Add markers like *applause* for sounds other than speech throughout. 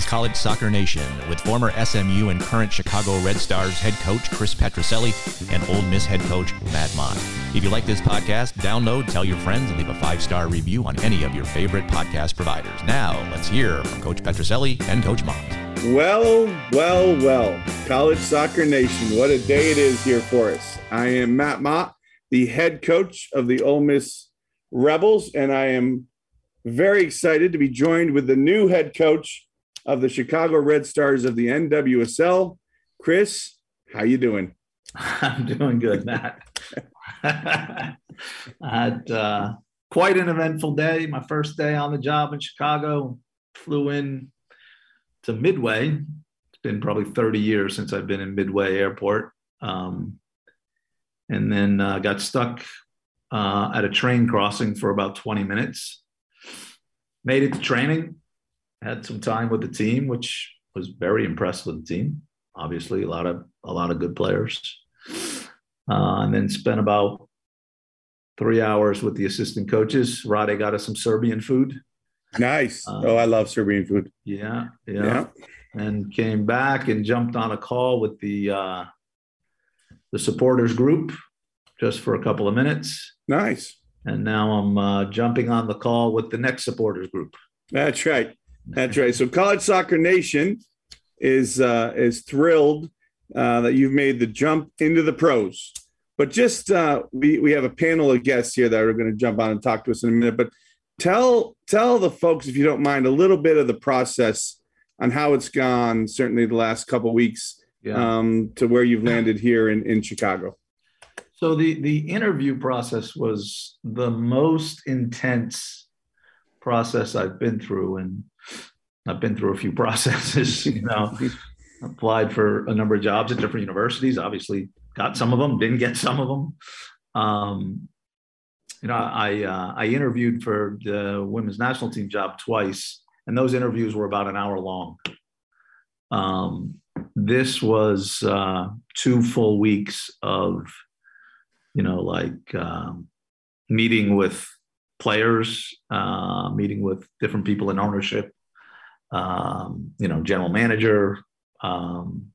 is College Soccer Nation with former SMU and current Chicago Red Stars head coach Chris Petrucelli and Ole Miss head coach Matt Mott. If you like this podcast, download, tell your friends, and leave a five star review on any of your favorite podcast providers. Now, let's hear from Coach Petrucelli and Coach Mott. Well, well, well, College Soccer Nation, what a day it is here for us. I am Matt Mott, the head coach of the Ole Miss Rebels, and I am very excited to be joined with the new head coach of the Chicago Red Stars of the NWSL, Chris. How you doing? *laughs* I'm doing good, Matt. I *laughs* had uh, quite an eventful day. My first day on the job in Chicago. Flew in to Midway. It's been probably 30 years since I've been in Midway Airport. Um, and then uh, got stuck uh, at a train crossing for about 20 minutes. Made it to training, had some time with the team, which was very impressed with the team. Obviously, a lot of a lot of good players, uh, and then spent about three hours with the assistant coaches. Rade got us some Serbian food. Nice. Uh, oh, I love Serbian food. Yeah, yeah, yeah, And came back and jumped on a call with the uh, the supporters group just for a couple of minutes. Nice. And now I'm uh, jumping on the call with the next supporters group. That's right. That's right. So College Soccer Nation is uh, is thrilled uh, that you've made the jump into the pros. But just uh, we we have a panel of guests here that are going to jump on and talk to us in a minute. But tell tell the folks, if you don't mind, a little bit of the process on how it's gone. Certainly the last couple weeks yeah. um, to where you've landed here in in Chicago. So the the interview process was the most intense process I've been through, and I've been through a few *laughs* processes. You know, *laughs* applied for a number of jobs at different universities. Obviously, got some of them, didn't get some of them. Um, you know, I uh, I interviewed for the women's national team job twice, and those interviews were about an hour long. Um, this was uh, two full weeks of you know, like um, meeting with players, uh, meeting with different people in ownership, um, you know, general manager, um,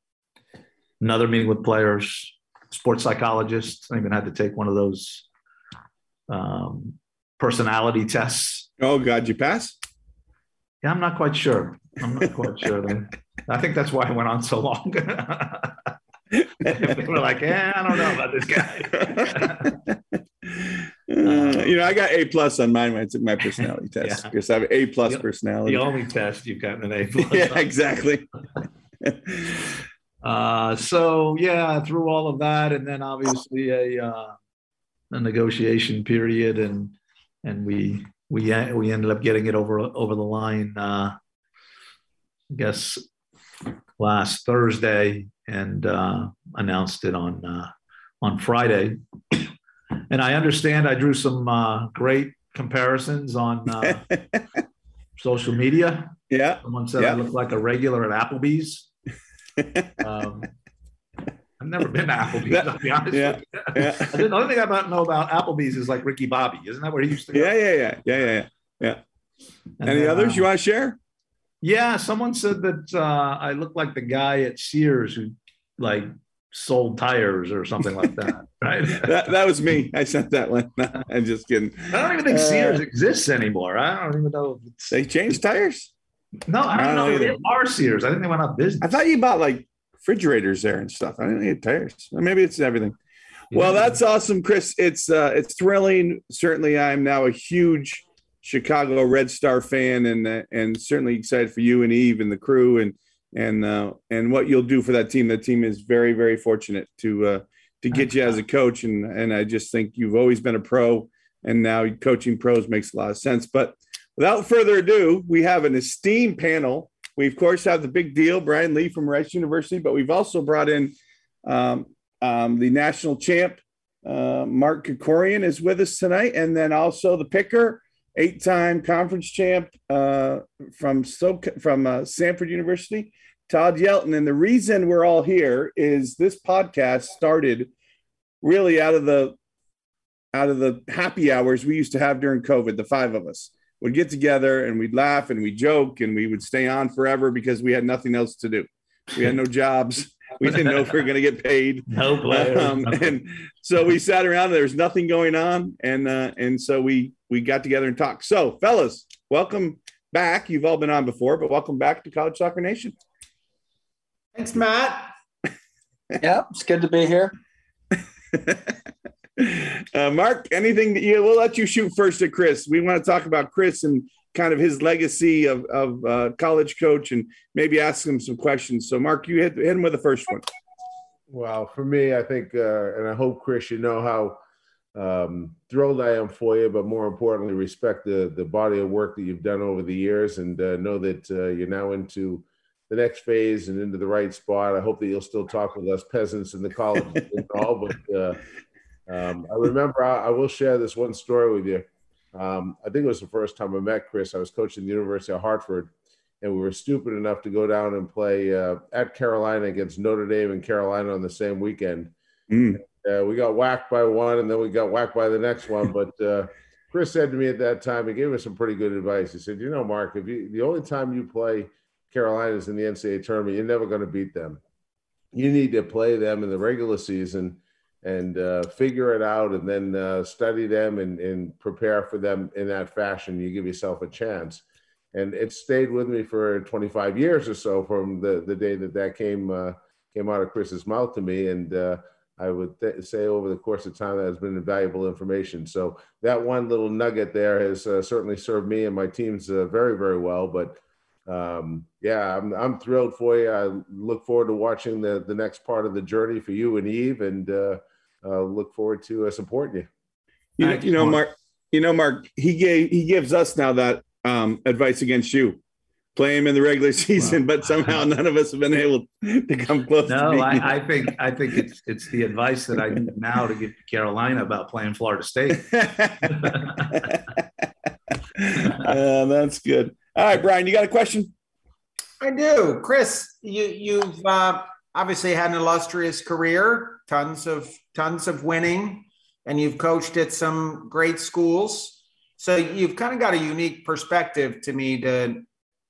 another meeting with players, sports psychologists. I even had to take one of those um, personality tests. Oh, God, you pass? Yeah, I'm not quite sure. I'm not quite sure. Then. I think that's why I went on so long. *laughs* they were like, yeah, I don't know about this guy. *laughs* uh, you know, I got A plus on mine when I took my personality *laughs* test yeah. because I have A plus personality. The only test you've gotten an A *laughs* plus. yeah, on. exactly. *laughs* uh, so yeah, through all of that, and then obviously a uh, a negotiation period, and and we we we ended up getting it over over the line. Uh, I guess last Thursday and uh, announced it on uh, on Friday. And I understand I drew some uh, great comparisons on uh, *laughs* social media. Yeah, someone said yeah. I look like a regular at Applebee's. *laughs* Um, I've never been to Applebee's. That, I'll be honest. Yeah, yeah. *laughs* the only thing I know about Applebee's is like Ricky Bobby. Isn't that where he used to go? Yeah, yeah, yeah, yeah, yeah, yeah. Any then, others you want to share? Yeah, someone said that uh, I look like the guy at Sears who like sold tires or something like that. *laughs* Right? that, that was me. I sent that one. *laughs* I'm just kidding. I don't even think uh, Sears exists anymore. I don't even know. they changed tires. No, I don't, I don't know. they are Sears. I think they went out of business. I thought you bought like refrigerators there and stuff. I didn't need tires. Maybe it's everything. Yeah. Well, that's awesome, Chris. It's uh, it's thrilling. Certainly, I'm now a huge Chicago Red Star fan, and uh, and certainly excited for you and Eve and the crew, and and uh, and what you'll do for that team. That team is very very fortunate to uh, to get you as a coach, and and I just think you've always been a pro, and now coaching pros makes a lot of sense. But without further ado, we have an esteemed panel. We of course have the big deal, Brian Lee from Rice University, but we've also brought in um, um, the national champ. Uh, Mark Krikorian is with us tonight, and then also the picker eight-time conference champ uh, from so from uh, Samford University, Todd Yelton. And the reason we're all here is this podcast started really out of the out of the happy hours we used to have during COVID, the five of us. would get together and we'd laugh and we'd joke and we would stay on forever because we had nothing else to do. We had no *laughs* jobs. *laughs* We didn't know if we were going to get paid. *laughs* No players. Um, and so we sat around. There was nothing going on, and uh, and so we we got together and talked. So, fellas, welcome back. You've all been on before, but welcome back to College Soccer Nation. Thanks, Matt. *laughs* yeah, it's good to be here. uh, Mark, anything that you we'll let you shoot first at Chris. We want to talk about Chris and kind of his legacy of, of uh, college coach and maybe ask him some questions. So, Mark, you hit, hit him with the first one. Well, for me, I think, uh, and I hope Chris, you know how um, thrilled I am for you, but more importantly, respect the the body of work that you've done over the years, and uh, know that uh, you're now into the next phase and into the right spot. I hope that you'll still talk with us peasants in the college *laughs* and all. But uh, um, I remember I, I, will share this one story with you. Um, I think it was the first time I met Chris. I was coaching the University of Hartford, and we were stupid enough to go down and play uh, at Carolina against Notre Dame and Carolina on the same weekend. Mm. Uh, we got whacked by one, and then we got whacked by the next one. But uh, Chris said to me at that time, he gave us some pretty good advice. He said, "You know, Mark, if you the only time you play Carolinas in the NCAA tournament, you're never going to beat them. You need to play them in the regular season." And uh, figure it out and then uh, study them and, and, prepare for them in that fashion, you give yourself a chance. And it stayed with me for 25 years or so from the, the day that that came uh, came out of Chris's mouth to me. And uh, I would th- say over the course of time that has been invaluable information. So that one little nugget there has uh, certainly served me and my teams uh, very, very well. But um, yeah, I'm, I'm thrilled for you. I look forward to watching the, the next part of the journey for you and Eve. And look forward to uh, supporting you. You know, you know, Mark. You know, Mark. He gave he gives us now that um, advice against you. Play him in the regular *laughs* season, but somehow none of us have been able to come close. No, I, I, think I think it's it's the advice that I need now to give to Carolina about playing Florida State. *laughs* *laughs* uh, that's good. All right, Brian, you got a question? I do, Chris. You you've uh, obviously had an illustrious career, tons of tons of winning, and you've coached at some great schools. So you've kind of got a unique perspective to me to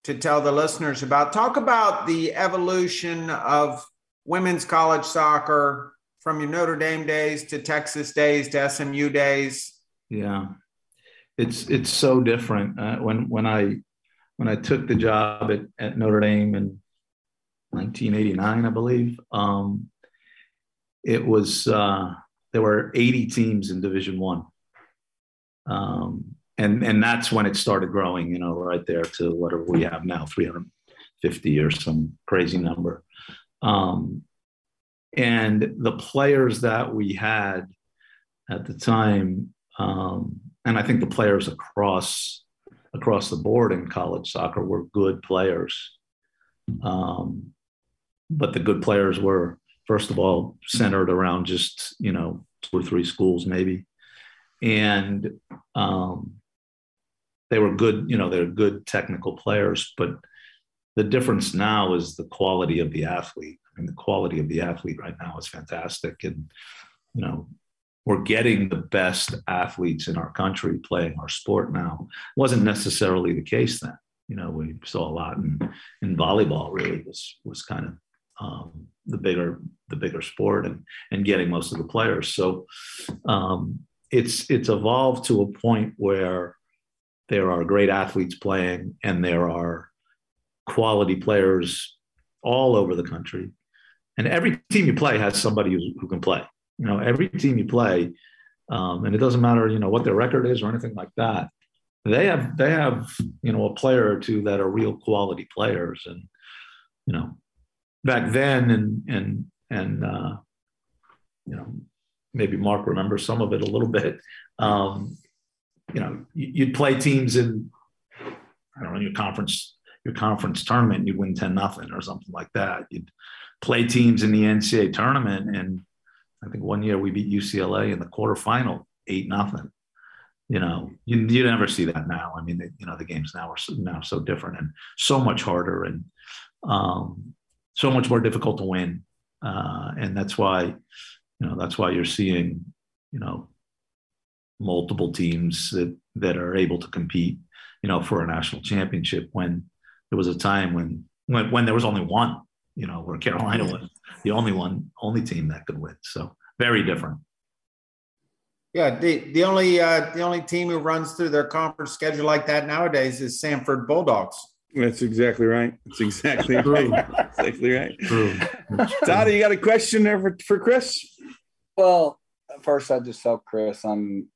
to tell the listeners about. Talk about the evolution of women's college soccer from your Notre Dame days to Texas days to SMU days. Yeah, it's it's so different. Uh, when when I when I took the job at, at Notre Dame in 1989, I believe, um, it was uh, there were 80 teams in Division One, um, and and that's when it started growing. You know, right there to whatever we have now, 350 or some crazy number. Um, and the players that we had at the time, um, and I think the players across across the board in college soccer were good players. Um, but the good players were first of all centered around just you know two or three schools maybe. And um, they were good you know they're good technical players but the difference now is the quality of the athlete. I mean the quality of the athlete right now is fantastic. And you know we're getting the best athletes in our country playing our sport now. Wasn't necessarily the case then. You know we saw a lot in, in volleyball really was was kind of um, the bigger the bigger sport and and getting most of the players. So um, it's it's evolved to a point where there are great athletes playing and there are quality players all over the country. And every team you play has somebody who, who can play. You know, every team you play, um, and it doesn't matter, you know, what their record is or anything like that. They have they have you know a player or two that are real quality players, and you know back then, and and and uh, you know maybe Mark remembers some of it a little bit. Um, you know, you'd play teams in I don't know your conference your conference tournament, you'd win ten nothing or something like that. You'd play teams in the NCAA tournament, and I think one year we beat UCLA in the quarterfinal, eight nothing. You know, you, you never see that now. I mean, you know, the games now are so, now so different and so much harder, and um, so much more difficult to win. Uh, and that's why, you know, that's why you're seeing, you know, multiple teams that that are able to compete, you know, for a national championship. When there was a time when when when there was only one, you know, where Carolina was the only one, only team that could win. So very different. Yeah, the the only uh, the only team who runs through their conference schedule like that nowadays is Samford Bulldogs. That's exactly right. That's exactly True. right. Exactly right. True. *laughs* Dottie, you got a question there for, for Chris? Well, first I just tell Chris I'm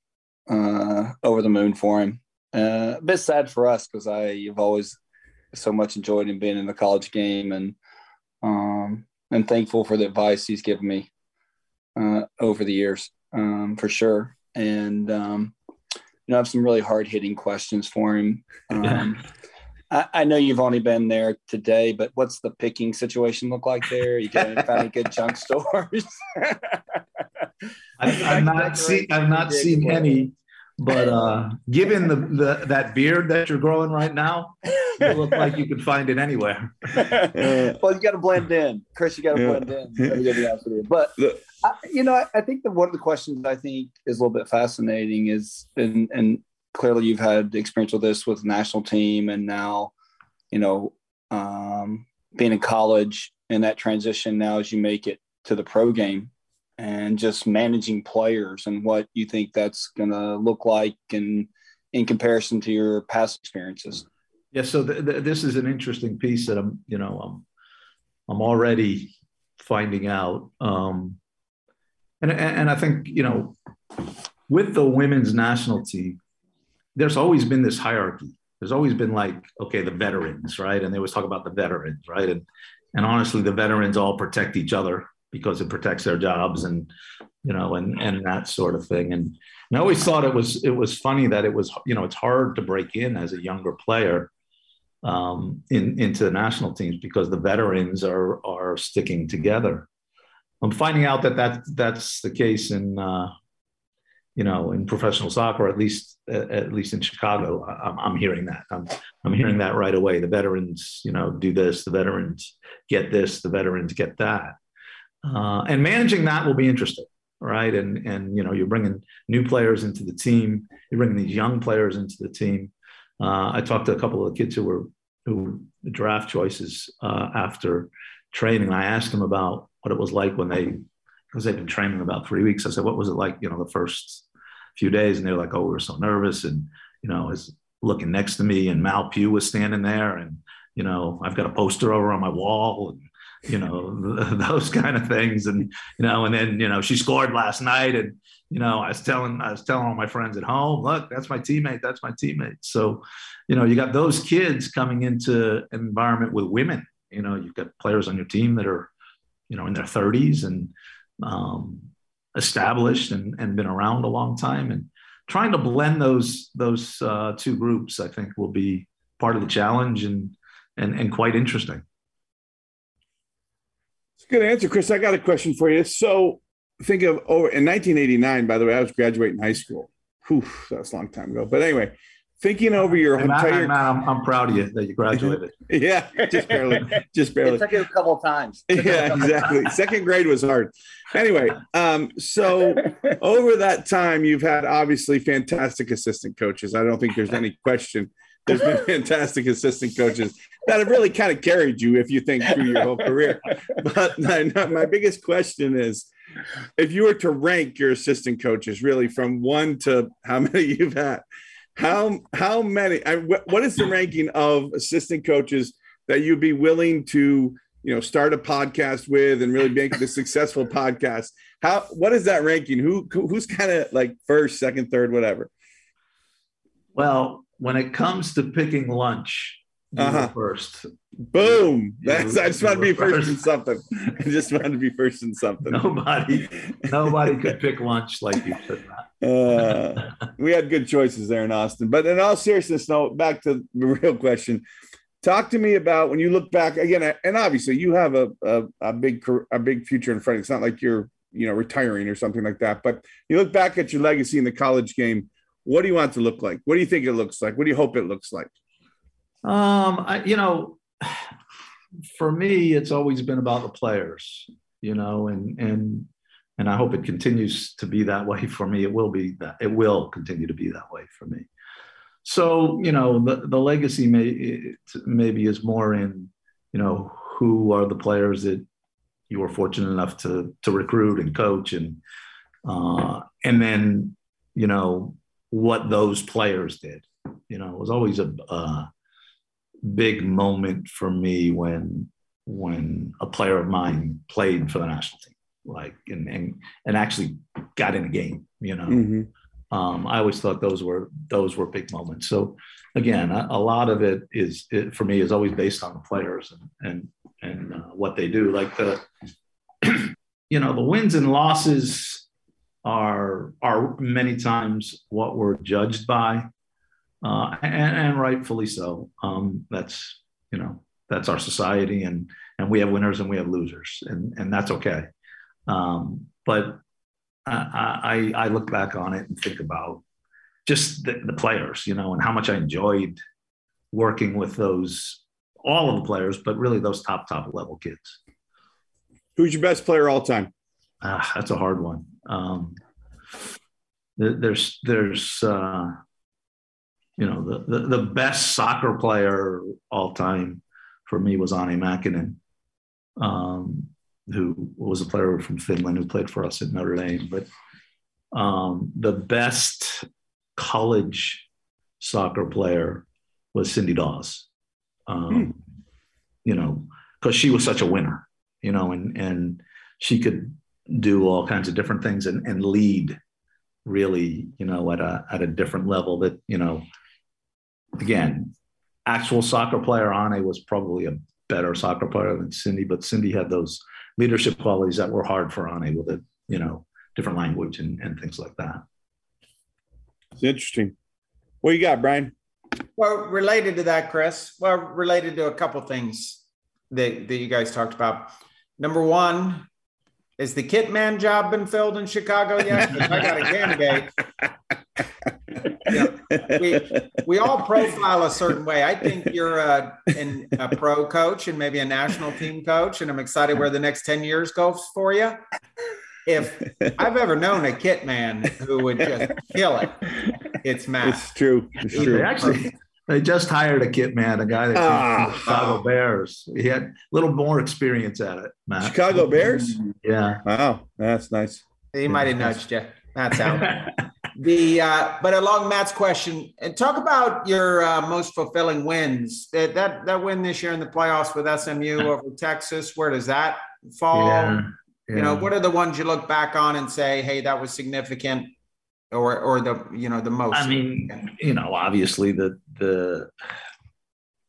uh, over the moon for him. Uh, a bit sad for us because I've always so much enjoyed him being in the college game and um, and thankful for the advice he's given me uh, over the years um, for sure. And um, you know, I have some really hard hitting questions for him. *laughs* Um, I, I know you've only been there today, but what's the picking situation look like there? You got found any good junk stores? *laughs* I've, I've not seen I've not seen any, but uh, given the, the that beard that you're growing right now, *laughs* you look like you could find it anywhere. *laughs* well, you got to blend in, Chris. You got to Yeah. blend in. I'm gonna be honest with you. But Look. I, you know, I, I think that one of the questions I think is a little bit fascinating is, and and clearly you've had experience with this with the national team, and now, you know, um, being in college and that transition now as you make it to the pro game, and just managing players and what you think that's going to look like, and in comparison to your past experiences. Yeah, so th- th- this is an interesting piece that I'm, you know, I'm, I'm already finding out, um, and and and I think you know, with the women's national team, there's always been this hierarchy. There's always been like, okay, the veterans, right? And they always talk about the veterans, right? And and honestly, the veterans all protect each other because it protects their jobs and you know and and that sort of thing. And, and I always thought it was it was funny that it was you know it's hard to break in as a younger player um, in into the national teams because the veterans are are sticking together. I'm finding out that that that's the case in uh, you know in professional soccer, at least at least in Chicago. I'm, I'm hearing that. I'm I'm hearing that right away. The veterans, you know, do this. The veterans get this. The veterans get that. Uh, and managing that will be interesting, right? And and you know, you're bringing new players into the team. You're bringing these young players into the team. Uh, I talked to a couple of kids who were who were draft choices uh, after training. I asked them about what it was like when they because they've been training about three weeks. I said, "What was it like? You know, the first few days?" And they're like, "Oh, we were so nervous." And you know, I was looking next to me, and Mal Pugh was standing there, and you know, I've got a poster over on my wall, and you know, *laughs* those kind of things, and you know, and then you know, she scored last night, and you know, I was telling I was telling all my friends at home, look, that's my teammate, that's my teammate. So, you know, you got those kids coming into an environment with women. You know, you've got players on your team that are, you know, in their 30s and um, established and, and been around a long time, and trying to blend those those uh, two groups, I think, will be part of the challenge and and and quite interesting. It's a good answer, Chris. I got a question for you. So think of over in 1989, by the way, I was graduating high school. Whew, that's a long time ago. But anyway, thinking over your And entire Matt, I'm, I'm proud of you that you graduated. *laughs* yeah, just barely, just barely. It took you a couple of times. It took you a yeah, exactly. Second grade was hard. Anyway, um, so *laughs* over that time, you've had obviously fantastic assistant coaches. I don't think there's any question. There's been *laughs* fantastic assistant coaches that have really kind of carried you if you think through your whole career. But my, my biggest question is if you were to rank your assistant coaches really from one to how many you've had, how how many I, what is the ranking of assistant coaches that you'd be willing to you know start a podcast with and really make the successful *laughs* podcast? How what is that ranking? Who who- who's kind of like first second third whatever? Well, when it comes to picking lunch, Uh-huh. first. boom. That's i just you want to be were first in something. I just want to be first in something. Nobody, nobody could pick lunch like you could. Uh, we had good choices there in austin. But in all seriousness no back to the *laughs* real question. Talk to me about when you look back again and obviously you have a, a, a big a big future in front it's not like you're you know retiring or something like that. But you look back at your legacy in the college game. What do you want it to look like? What do you think it looks like? What do you hope it looks like Um, I, you know, *sighs* for me, it's always been about the players, you know, and and and I hope it continues to be that way for me. It will be that it will continue to be that way for me. so you know the the legacy may maybe is more in you know who are the players that you were fortunate enough to to recruit and coach and uh, and then you know what those players did. You know, it was always a, a big moment for me when when a player of mine played for the national team, like and and, and actually got in a game. You know, mm-hmm. um, I always thought those were those were big moments. So again, a, a lot of it is it, for me is always based on the players and and and uh, what they do. Like the *clears throat* you know the wins and losses are are many times what we're judged by, uh, and, and, rightfully so. Um, that's you know that's our society, and and we have winners and we have losers, and and that's okay. Um, but I, I, I look back on it and think about just the, the players, you know, and how much I enjoyed working with those all of the players, but really those top top level kids. Who's your best player all time? Ah, that's a hard one. Um, there's there's uh, you know the, the, the best soccer player all time for me was Anne Mäkinen, um, who was a player from Finland who played for us at Notre Dame. But um, the best college soccer player was Cindy Daws. Um, hmm. You know, because she was such a winner. You know, and and she could do all kinds of different things and, and lead really, you know, at a at a different level that, you know, again, actual soccer player Anne was probably a better soccer player than Cindy, but Cindy had those leadership qualities that were hard for Anne with a, you know, different language and, and things like that. It's interesting. What you got, Brian? Well, related to that, Chris, well, related to a couple things that, that you guys talked about. Number one, is the kit man job been filled in Chicago yet? *laughs* I got a candidate. We, we all profile a certain way. I think you're a, in, a pro coach and maybe a national team coach, and I'm excited where the next 10 years goes for you. If I've ever known a kit man who would just kill it, it's Matt. It's true. It's true. Actually, they just hired a kit man, a guy that oh, Chicago Bears. He had a little more experience at it, Matt. Chicago Bears? Yeah. Wow, that's nice. He might have nudged you. That's out. *laughs* the uh, but along Matt's question, and talk about your uh, most fulfilling wins. That, that that win this year in the playoffs with SMU *laughs* over Texas. Where does that fall? Yeah, yeah. You know, what are the ones you look back on and say, "Hey, that was significant," or or the you know the most? I mean, you know, obviously the the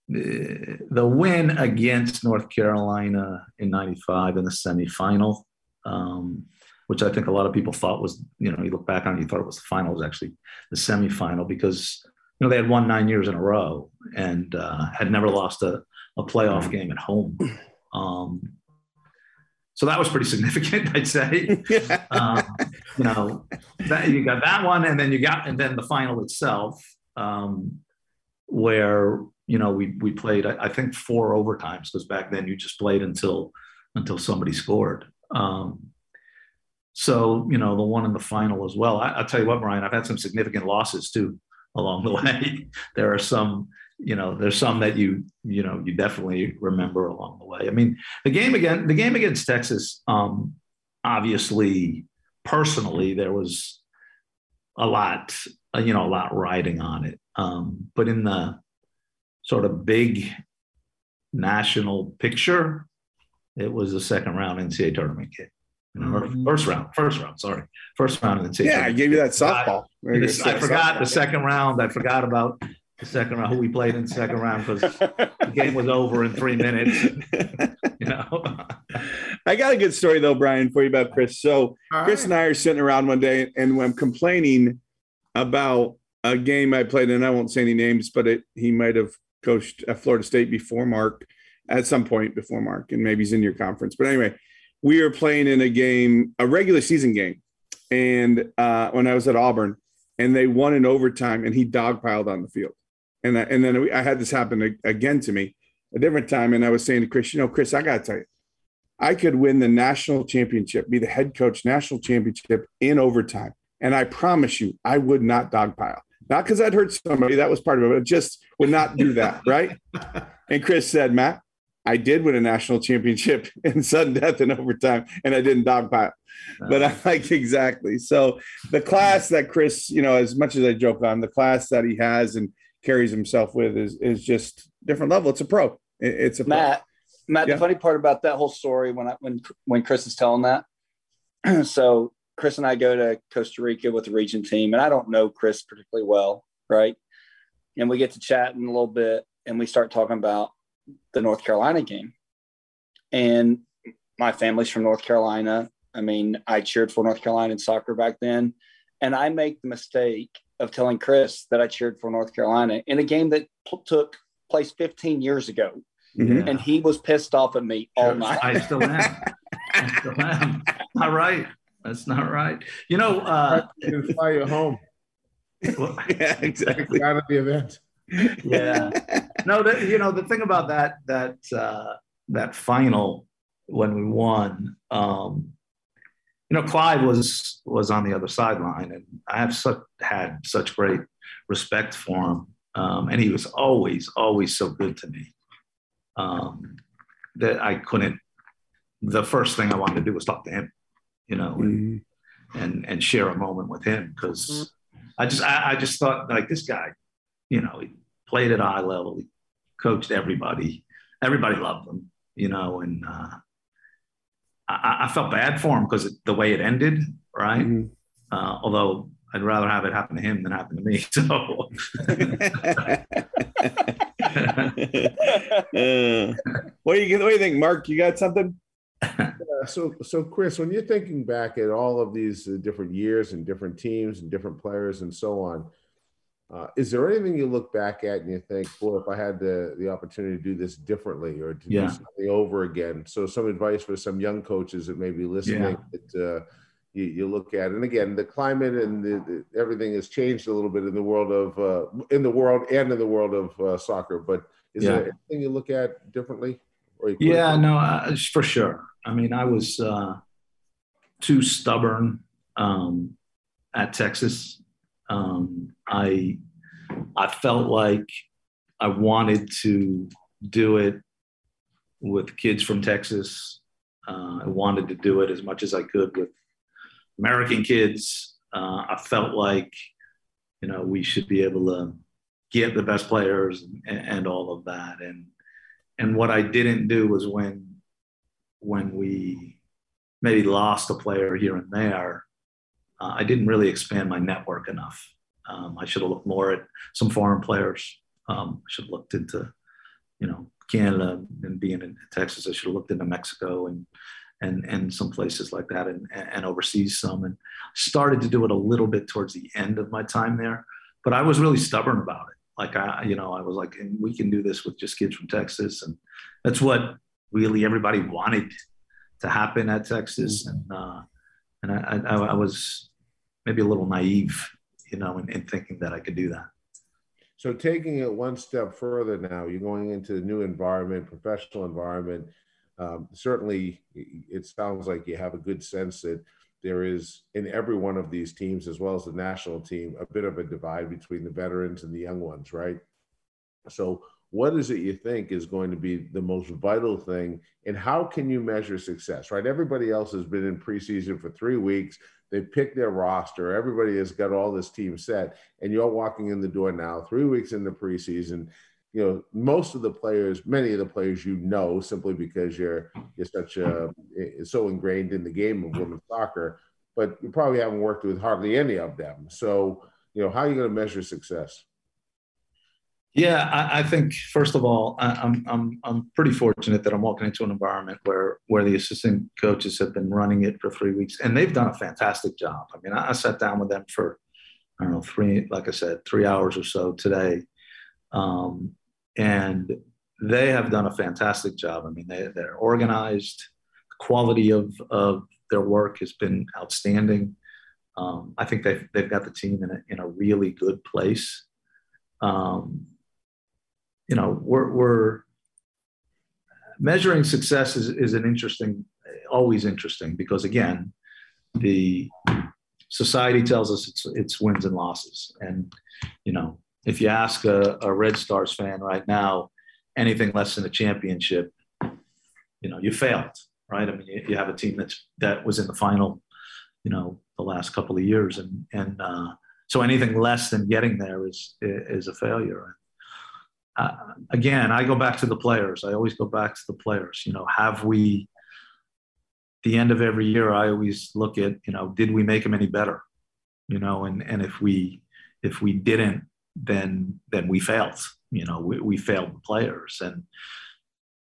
the, win against North Carolina in '95 in the semifinal, um, which I think a lot of people thought was, you know, you look back on it, you thought it was the final, it was actually the semifinal because you know they had won nine years in a row and uh, had never lost a, a playoff game at home. Um, so that was pretty significant, *laughs* I'd say. um, you know, that, you got that one, and then you got, and then the final itself. Um, where you know we we played I, I think four overtimes because back then you just played until until somebody scored. Um, so you know the one in the final as well. I, will tell you what, Brian, I've had some significant losses too along the *laughs* way. there are some, you know, there's some that you you know you definitely remember along the way. I mean, the game again, the game against Texas, um, obviously, personally, there was a lot, you know, a lot riding on it. Um, but in the sort of big national picture, it was the second round NCAA tournament game. You know, mm-hmm. first round, first round, sorry, first round in the NCAA. Yeah, I gave you that softball. I, I forgot softball. the second round. I forgot about the second round, who we played in the second round because the game was over in three minutes. you know, *laughs* I got a good story though, Brian, for you about Chris. So Chris and I are sitting around one day, and I'm complaining about a game I played, and I won't say any names, but it, he might have coached at Florida State before Mark, at some point before Mark, and maybe he's in your conference. But anyway, we were playing in a game, a regular season game, and uh, when I was at Auburn, and they won in overtime, and he dogpiled on the field, and I, and then I had this happen again to me a different time, and I was saying to Chris, you know, Chris, I got to tell you, I could win the national championship, be the head coach national championship in overtime, and I promise you, I would not dogpile. Not because I'd hurt somebody, that was part of it, but just would not do that, *laughs* right? And Chris said, Matt, I did win a national championship *laughs* in sudden death and overtime, and I didn't dogpile. But I like exactly. So the class that Chris, you know, as much as I joke on, the class that he has and carries himself with is is just different level. It's a pro. It's a pro. Matt. Matt, yeah. the funny part about that whole story when I, when when Chris is telling that, *clears throat* so Chris and I go to Costa Rica with the region team, and I don't know Chris particularly well, right? And we get to chatting a little bit, and we start talking about the North Carolina game. And my family's from North Carolina. I mean, I cheered for North Carolina in soccer back then. And I make the mistake of telling Chris that I cheered for North Carolina in a game that t- took place 15 years ago. Mm-hmm. And he was pissed off at me all night. I still am. I still am. All right. That's not right. You know, uh, fly you home. *laughs* yeah, exactly. *laughs* Out of the event. yeah. No, the, you know the thing about that that uh, that final when we won, um, you know, Clive was was on the other sideline, and I have such had such great respect for him, um, and he was always always so good to me um, that I couldn't. The first thing I wanted to do was talk to him, you know, and mm-hmm. and, and share a moment with him because mm-hmm. I just I, I, just thought like this guy, you know, played at eye level, he coached everybody, everybody loved him, you know, and uh, I, I, felt bad for him because the way it ended, right? Mm-hmm. Uh, although I'd rather have it happen to him than happen to me. *laughs* So, uh, what do you what do you think, Mark? You got something? Yeah, so, so Chris, when you're thinking back at all of these uh, different years and different teams and different players and so on, uh, is there anything you look back at and you think, boy, if I had the the opportunity to do this differently or to yeah. do something over again? So, some advice for some young coaches that may be listening yeah. that uh, you, you, look at, and again, the climate and the, the, everything has changed a little bit in the world of uh, in the world and in the world of uh, soccer. But is yeah. there anything you look at differently? yeah, no, uh, for sure. I mean, I was uh, too stubborn um, at Texas um, I I felt like I wanted to do it with kids from Texas. Uh, I wanted to do it as much as I could with American kids. Uh, I felt like you know we should be able to get the best players and, and all of that. And and what I didn't do was when when we maybe lost a player here and there uh, I didn't really expand my network enough. Um, I should have looked more at some foreign players. Um, I should have looked into, you know, Canada and being in Texas. I should have looked into Mexico and and and some places like that and and overseas some and started to do it a little bit towards the end of my time there. But I was really stubborn about it. Like I, you know, I was like, we can do this with just kids from Texas, and that's what really everybody wanted to happen at Texas. And uh, and I, I, I was maybe a little naive, you know, in, in thinking that I could do that. So taking it one step further now, you're going into a new environment, professional environment. Um, certainly, it sounds like you have a good sense that there is in every one of these teams, as well as the national team, a bit of a divide between the veterans and the young ones, right? So, what is it you think is going to be the most vital thing, and how can you measure success, right? Everybody else has been in preseason for three weeks. They picked their roster. Everybody has got all this team set, and you're walking in the door now, three weeks in the preseason. You know, most of the players, many of the players, you know, simply because you're you're such a so ingrained in the game of women's soccer. But you probably haven't worked with hardly any of them. So, you know, how are you going to measure success? Yeah, I, I, think first of all, I, I'm I'm I'm pretty fortunate that I'm walking into an environment where where the assistant coaches have been running it for three weeks, and they've done a fantastic job. I mean, I, I sat down with them for I don't know three, like I said, three hours or so today, um, and they have done a fantastic job. I mean, they they're organized. The quality of of their work has been outstanding. Um, I think they've they've got the team in a in a really good place. Um, you know, we're, we're measuring success is, is an interesting, always interesting because again, the society tells us it's it's wins and losses. And you know, if you ask a, a Red Stars fan right now, anything less than a championship, you know, you failed, right? I mean, you, you have a team that's that was in the final, you know, the last couple of years, and and uh, so anything less than getting there is is a failure. Uh, again, I go back to the players. I always go back to the players. You know, have we? The end of every year, I always look at you know, did we make them any better? You know, and and if we if we didn't, then then we failed. You know, we, we failed the players, and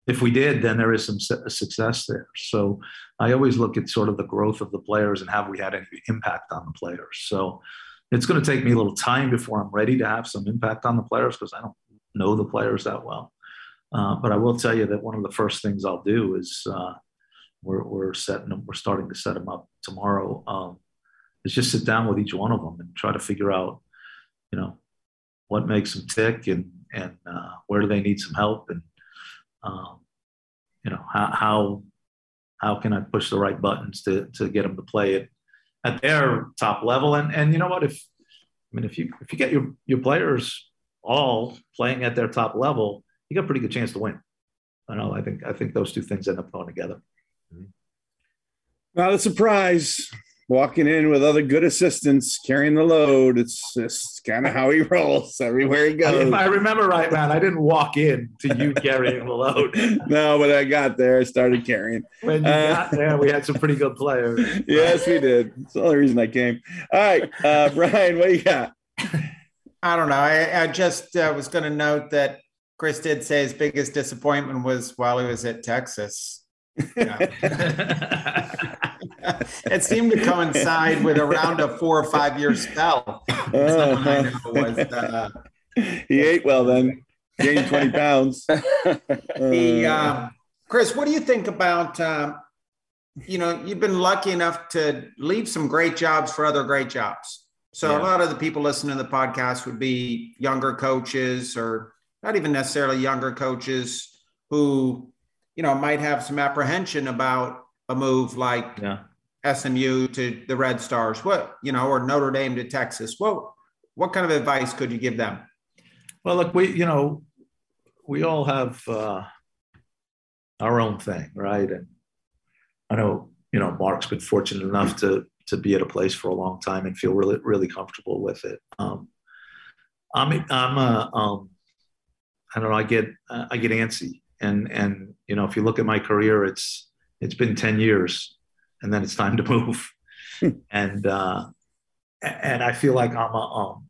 if we did, then there is some success there. So I always look at sort of the growth of the players and have we had any impact on the players. So it's going to take me a little time before I'm ready to have some impact on the players because I don't know the players that well. Uh, but I will tell you that one of the first things I'll do is uh, we're, we're setting them, we're starting to set them up tomorrow. Um, is just sit down with each one of them and try to figure out, you know, what makes them tick and and uh, where do they need some help and um, you know how how how can I push the right buttons to to get them to play it at their top level and and you know what if I mean if you if you get your your players all playing at their top level you got a pretty good chance to win. I know I think I think those two things end up going together. Not a surprise walking in with other good assistants, carrying the load. It's just kind of how he rolls everywhere he goes. If I remember right, man, I didn't walk in to you *laughs* carrying the load. no, but I got there, I started carrying. When you uh, got there, we had some pretty good players. *laughs* yes, we did. It's the only reason I came. All right, uh, Brian, what do you got? I don't know. I, I just uh, was going to note that Chris did say his biggest disappointment was while he was at Texas. *laughs* it seemed to coincide with around a four or five year spell. Uh, was, uh, he ate well then, gained 20 pounds. *laughs* the, uh, Chris, what do you think about, um, you know, you've been lucky enough to leave some great jobs for other great jobs. So yeah. a lot of the people listening to the podcast would be younger coaches or not even necessarily younger coaches who, you know, might have some apprehension about a move like yeah. SMU to the Red Stars, what you know, or Notre Dame to Texas. What what kind of advice could you give them? Well, look, we you know, we all have uh, our own thing, right? And I know you know Mark's been fortunate enough to to be at a place for a long time and feel really really comfortable with it. Um, I'm I'm a um, I don't know. I get uh, I get antsy, and and you know, if you look at my career, it's it's been ten years and then it's time to move. *laughs* And uh, and I feel like I'm a um,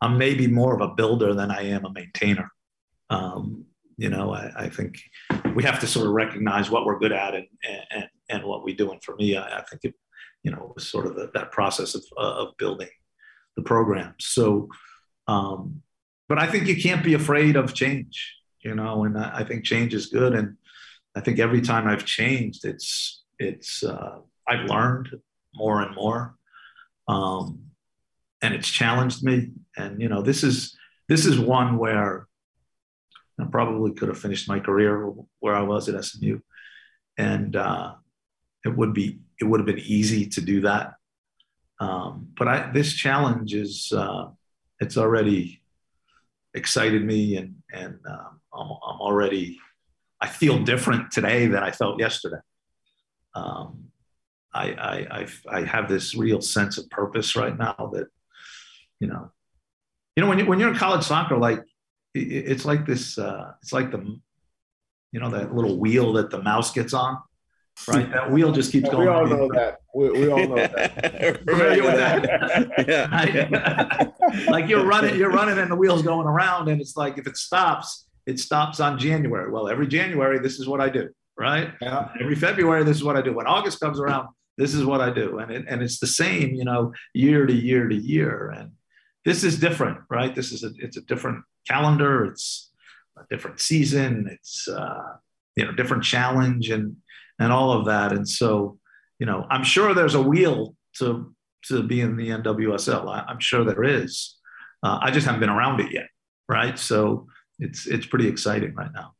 I'm maybe more of a builder than I am a maintainer. Um, you know, I, I, think we have to sort of recognize what we're good at and and, and what we do. And for me, I, I think it, you know, was sort of the, that process of of building the program. So, um, but I think you can't be afraid of change. You know, and I, I think change is good. And I think every time I've changed, it's it's uh, I've learned more and more, um, and it's challenged me. And you know, this is this is one where I probably could have finished my career where I was at SMU, and uh, it would be it would have been easy to do that. Um, but I, this challenge is uh, it's already excited me, and and um, I'm, I'm already I feel different today than I felt yesterday um, I, I, I, I have this real sense of purpose right now that, you know, you know, when you, when you're in college soccer, like it, it's like this, uh, it's like the, you know, that little wheel that the mouse gets on, right? That wheel just keeps yeah, going. We all know that. We, we all know that. *laughs* Familiar with that? yeah. *laughs* like you're running, you're running, and the wheel's going around, and it's like if it stops, it stops on January. Well, every January, this is what I do right? Yeah. Every February, this is what I do. When August comes around, this is what I do. And, it, and it's the same, you know, year to year to year. And this is different, right? This is a, it's a different calendar. It's a different season. It's, uh, you know, different challenge and, and all of that. And so, you know, I'm sure there's a wheel to, to be in the NWSL. I, am sure there is. Uh, I just haven't been around it yet. Right. So it's, it's pretty exciting right now.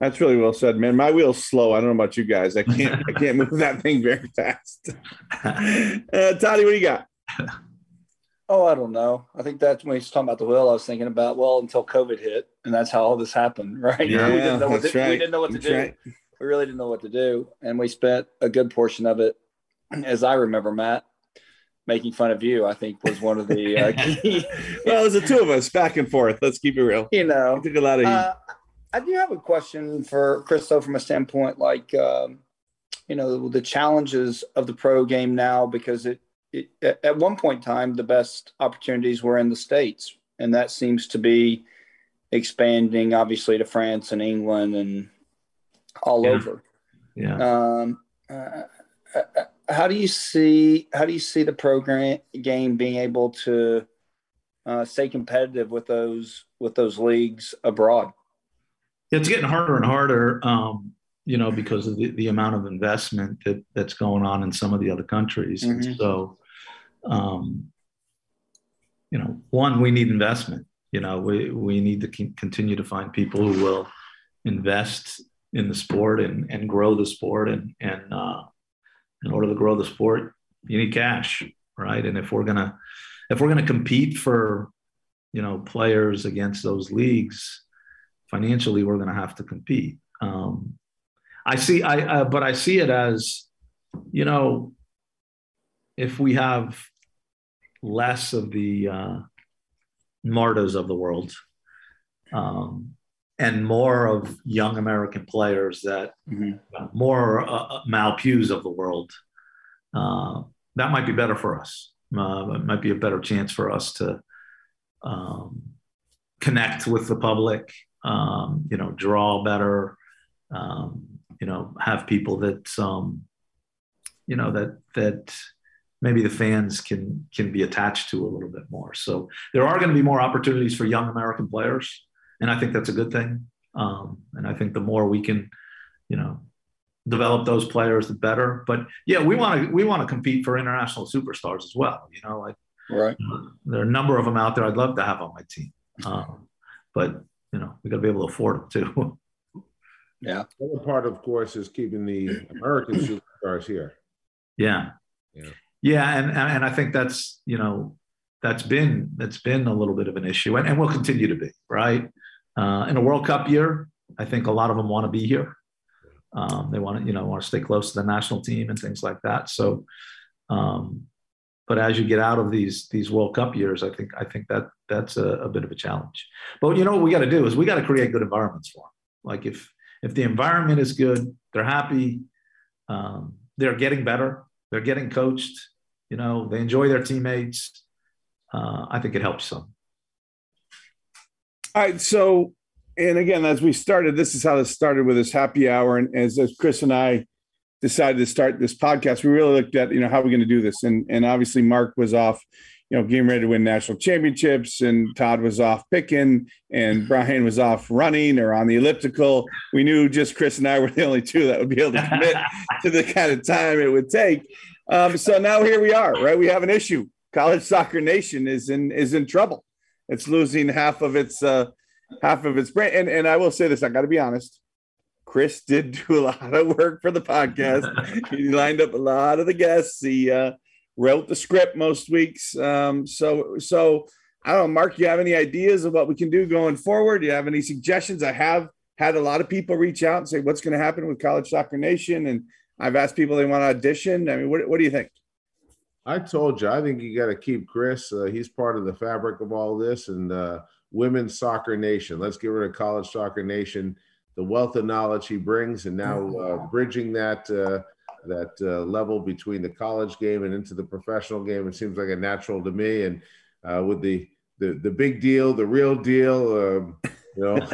That's really well said, man. My wheel's slow. I don't know about you guys. I can't. I can't move that thing very fast. *laughs* Uh, Toddy, what do you got? Oh, I don't know. I think that's when he's talking about the wheel. I was thinking about well until COVID hit, and that's how all this happened, right? Yeah, we didn't know what that's to, right. we didn't know what to That's do. right. We really didn't know what to do, and we spent a good portion of it, *clears throat* as I remember, Matt, making fun of you. I think was one of the uh, *laughs* key. Well, there's the two of us back and forth. Let's keep it real. you know, I took a lot of heat. Uh, I do have a question for Chris, though, from a standpoint like, um, you know, the challenges of the pro game now, because it, it at- at one point in time, the best opportunities were in the States. And that seems to be expanding, obviously, to France and England and all Yeah. over. Yeah. Um, uh, uh, how do you see how do you see the program game being able to uh, stay competitive with those with those leagues abroad? it's getting harder and harder, um, you know, because of the, the amount of investment that, that's going on in some of the other countries. Mhm. so, um, you know, one, we need investment. You know, we, we need to continue to find people who will invest in the sport and, and grow the sport. And, and uh, in order to grow the sport, you need cash, right? And if we're gonna if we're gonna compete for, you know, players against those leagues, financially we're to have to compete. Um, I see, I uh, but I see it as, you know, if we have less of the uh, Martas of the world, um, and more of young American players that Mhm. uh, more uh, Mal Pughs of the world, uh, that might be better for us. Uh, it might be a better chance for us to um, connect with the public, um, you know, draw better, um, you know, have people that, um, you know, that that maybe the fans can can be attached to a little bit more. So there are going to be more opportunities for young American players, and I think that's a good thing. Um, and I think the more we can, you know, develop those players, the better. But yeah, we want to we want to compete for international superstars as well. You know, like Right. there are a number of them out there I'd love to have on my team. Um, but you know, we got to be able to afford them too. *laughs* Yeah. The other part, of course, is keeping the American *clears throat* superstars here. yeah. Yeah. Yeah. And, and, and I think that's, you know, that's been, that's been a little bit of an issue and, and will continue to be right. Uh, in a world cup year, I think a lot of them want to be here. Um, they want to, you know, want to stay close to the national team and things like that. So, um, but as you get out of these these World Cup years, I think I think that that's a, a bit of a challenge. But you know what we got to do is we got to create good environments for them. Like if if the environment is good, they're happy, um, they're getting better, they're getting coached, you know, they enjoy their teammates. Uh, I think it helps them. All right. So, and again, as we started, this is how this started with this happy hour. And as, as Chris and I decided to start this podcast, we really looked at, you know, how are we're going to do this. And, and obviously, Mark was off, you know, getting ready to win national championships, and Todd was off picking, and Brian was off running or on the elliptical. We knew just Chris and I were the only two that would be able to commit *laughs* to the kind of time it would take. Um, so now here we are, right? We have an issue. College Soccer Nation is in is in trouble. It's losing half of its uh, half of its brain. And and I will say this: I got to be honest. Chris did *laughs* do a lot of work for the podcast. *laughs* he lined up a lot of the guests. He uh, wrote the script most weeks. Um, so so I don't know, Mark. You have any ideas of what we can do going forward? Do you have any suggestions? I have had a lot of people reach out and say what's going to happen with College Soccer Nation, and I've asked people they want to audition. I mean, what what do you think? I told you, I think you got to keep Chris. Uh, he's part of the fabric of all this and uh, women's soccer nation. Let's get rid of college soccer nation. The wealth of knowledge he brings, and now uh, bridging that uh, that uh, level between the college game and into the professional game, it seems like a natural to me. And uh, with the, the the big deal, the real deal, um, you know,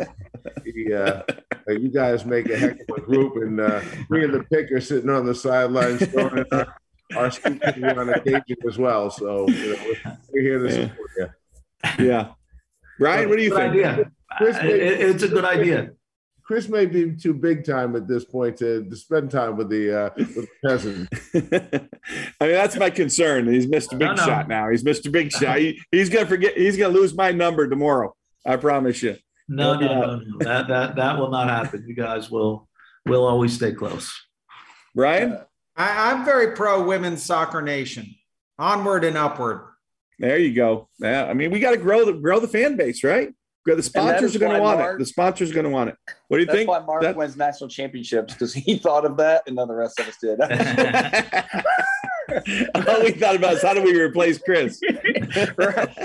he, uh, you guys make a heck of a group, and uh, me and the picker sitting on the sidelines throwing in our our speaking on occasion as well. So you know, we're, we're here to support you. Yeah, Brian, what do you Good think? idea. Chris, It- it- it's a good idea. Chris may be too big time at this point to, to spend time with the uh, with the peasant. *laughs* I mean, that's my concern. He's Mr. Big No, no. Shot now. He's Mr. Big Shot. He, he's gonna forget. He's gonna lose my number tomorrow. I promise you. No, no, no, no. That that that will not happen. You guys will will always stay close. Brian, I, I'm very pro women's soccer nation. Onward and upward. there you go. Yeah, I mean, we got to grow the grow the fan base, right? The sponsors are going to want Mark- it. The sponsors are going to want it. What do you That's think? why Mark That- wins national championships because he thought of that, and none of the rest of us did. *laughs* All we thought about is how do we replace Chris? *laughs*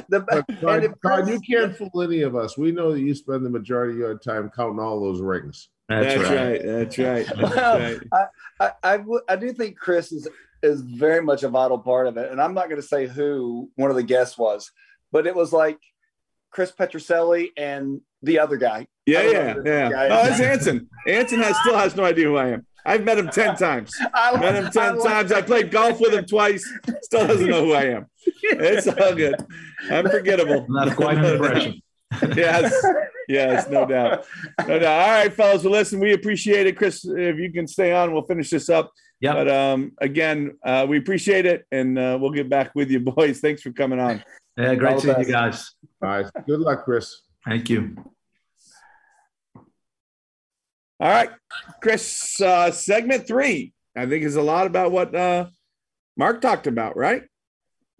The- But, and Todd, if Todd, Chris- you can't fool any of us. We know that you spend the majority of your time counting all those rings. That's, That's right. right. That's *laughs* right. That's Well, right. I, I, w- I do think Chris is is very much a vital part of it, and I'm not going to say who one of the guests was, but it was like Chris Petrucelli and the other guy. Yeah, yeah, yeah. this guy. Oh, it's Anson. Anson has still has no idea who I am. I've met him *laughs* ten times. I, Met him ten I- times. I played golf with him twice. Still doesn't know who I am. It's all good. *laughs* Unforgettable. That's quite an impression. *laughs* yes, yes, no doubt, no doubt. All right, fellas. Well, listen, we appreciate it, Chris. If you can stay on, we'll finish this up. Yep. But um, again, uh, we appreciate it, and uh, we'll get back with you, *laughs* boys. Thanks for coming on. Yeah, great All the seeing you best. guys. All right. Good luck, Chris. Thank you. All right, Chris. Uh, segment three, I think, is a lot about what uh, Mark talked about. Right?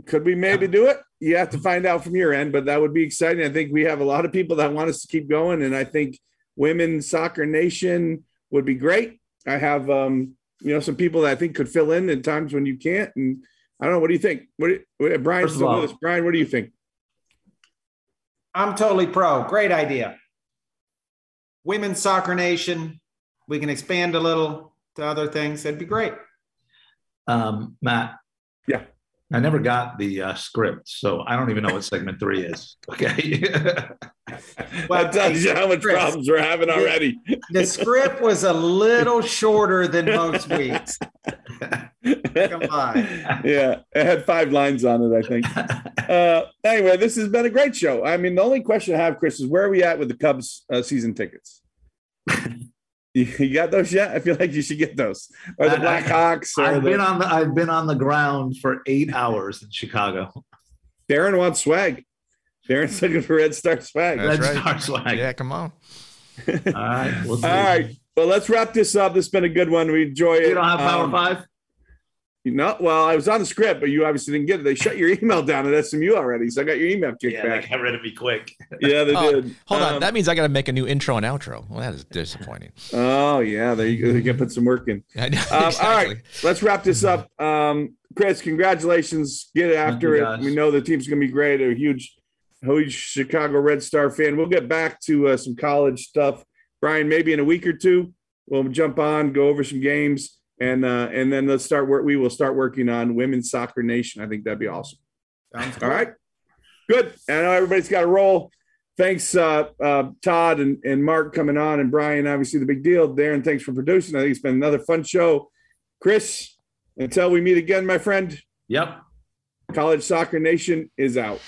Could we maybe do it? You have to find out from your end, but that would be exciting. I think we have a lot of people that want us to keep going, and I think Women's Soccer Nation would be great. I have, um, you know, some people that I think could fill in in times when you can't, and I don't know. What do you think? What, what Brian's First of still with us. Brian, what do you think? I'm totally pro. Great idea. Women's soccer nation. We can expand a little to other things. That'd be great. Um, Matt. Yeah. I never got the uh, script, so I don't even know what segment three is. *laughs* Okay. Well, that tells you how much Chris, problems we're having already. The script was a little shorter than most weeks. Come on. yeah, it had five lines on it, I think. *laughs* Uh, anyway, this has been a great show. I mean, the only question I have, Chris, is where are we at with the Cubs uh, season tickets? *laughs* you, you got those yet? I feel like you should get those. Or the Blackhawks. Or I've the, been on the I've been on the ground for eight hours in Chicago. Darren wants swag. Darren's looking for Red Star swag. That's Red right. Star swag. Yeah, come on. All right. We'll. All right. Well, let's wrap this up. This has been a good one. We enjoy it. You don't have Power Um, Five? No, well, I was on the script, but you obviously didn't get it. They shut your *laughs* email down at SMU already, so I got your email kicked Yeah, they back. got rid of me quick. *laughs* Yeah, they Oh, did. Hold on. Um, That means I got to make a new intro and outro. Well, that is disappointing. Oh yeah, there you go. You can put some work in. *laughs* I know, Um, All exactly. right, let's wrap this up. Um, Chris, congratulations. Get after you, it. guys. We know the team's going to be great. A huge, huge Chicago Red Star fan. We'll get back to uh, some college stuff, Brian. Maybe in a week or two, we'll jump on, go over some games, and uh, and then let's start work. We will start working on Women's Soccer Nation. I think that'd be awesome. Sounds All right, good. I know everybody's got a role. Thanks, uh, uh, Todd and, and Mark coming on, and Brian. Obviously, the big deal. Darren, thanks for producing. I think it's been another fun show. Chris, until we meet again, my friend. Yep. College Soccer Nation is out.